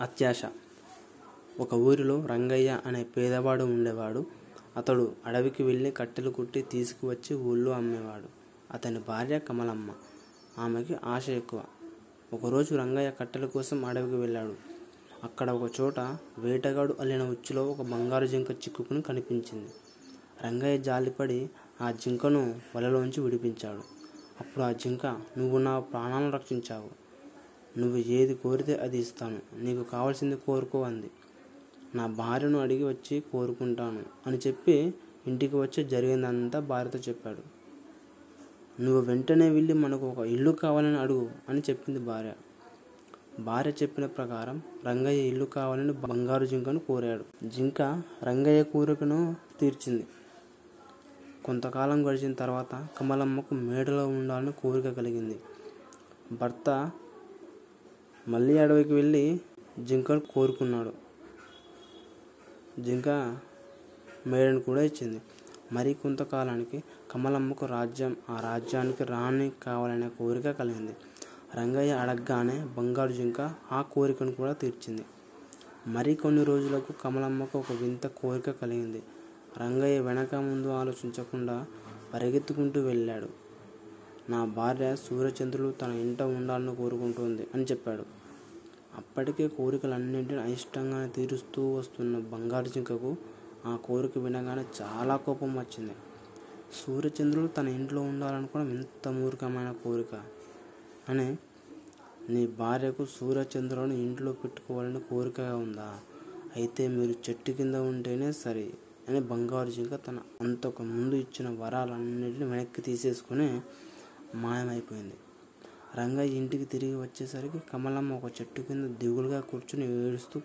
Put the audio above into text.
అత్యాశ. ఒక ఊరిలో రంగయ్య అనే పేదవాడు ఉండేవాడు. అతడు అడవికి వెళ్ళి కట్టెలు కుట్టి తీసుకువచ్చి ఊళ్ళో అమ్మేవాడు. అతని భార్య కమలమ్మ. ఆమెకి ఆశ ఎక్కువ. ఒకరోజు రంగయ్య కట్టెల కోసం అడవికి వెళ్ళాడు. అక్కడ ఒక చోట వేటగాడు అల్లిన ఉచ్చులో ఒక బంగారు జింక చిక్కుకుని కనిపించింది. రంగయ్య జాలిపడి ఆ జింకను వలలోంచి విడిపించాడు. అప్పుడు ఆ జింక నువ్వు నా ప్రాణాలను రక్షించావు. నువ్వు ఏది కోరితే అది ఇస్తాను. నీకు కావాల్సింది కోరుకో అంది. నా భార్యను అడిగి వచ్చి కోరుకుంటాను అని చెప్పి ఇంటికి వచ్చి జరిగిందంతా భార్యతో చెప్పాడు. నువ్వు వెంటనే వెళ్ళి మనకు ఒక ఇల్లు కావాలని అడుగు అని చెప్పింది భార్య. భార్య చెప్పిన ప్రకారం రంగయ్య ఇల్లు కావాలని బంగారు జింకను కోరాడు. జింక రంగయ్య కోరికను తీర్చింది. కొంతకాలం గడిచిన తర్వాత కమలమ్మకు మేడలో ఉండాలని కోరిక కలిగింది. భర్త మళ్ళీ అడవికి వెళ్ళి జింకను కోరుకున్నాడు. జింక మేడను కూడా ఇచ్చింది. మరి కొంతకాలానికి కమలమ్మకు రాజ్యం ఆ రాజ్యానికి రాణి కావాలనే కోరిక కలిగింది. రంగయ్య అడగగానే బంగారు జింక ఆ కోరికను కూడా తీర్చింది. మరి కొన్ని రోజులకు కమలమ్మకు ఒక వింత కోరిక కలిగింది. రంగయ్య వెనక ముందు ఆలోచించకుండా పరిగెత్తుకుంటూ వెళ్ళాడు. నా భార్య సూర్యచంద్రులు తన ఇంట ఉండాలని కోరుకుంటుంది అని చెప్పాడు. అప్పటికే కోరికలన్నింటినీ అయిష్టంగా తీరుస్తూ వస్తున్న బంగారు జింకకు ఆ కోరిక వినగానే చాలా కోపం వచ్చింది. సూర్యచంద్రులు తన ఇంట్లో ఉండాలనుకోవడం ఎంత మూర్ఖమైన కోరిక. అని నీ భార్యకు సూర్యచంద్రులను ఇంట్లో పెట్టుకోవాలని కోరికగా ఉందా? అయితే మీరు చెట్టు కింద ఉంటేనే సరే అని బంగారు జింక తన అంతకు ముందు ఇచ్చిన వరాలన్నింటినీ వెనక్కి తీసేసుకుని మాయమైపోయింది. రంగయ్య ఇంటికి తిరిగి వచ్చేసరికి కమలమ్మ ఒక చెట్టు కింద దిగులుగా కూర్చుని ఏడుస్తూ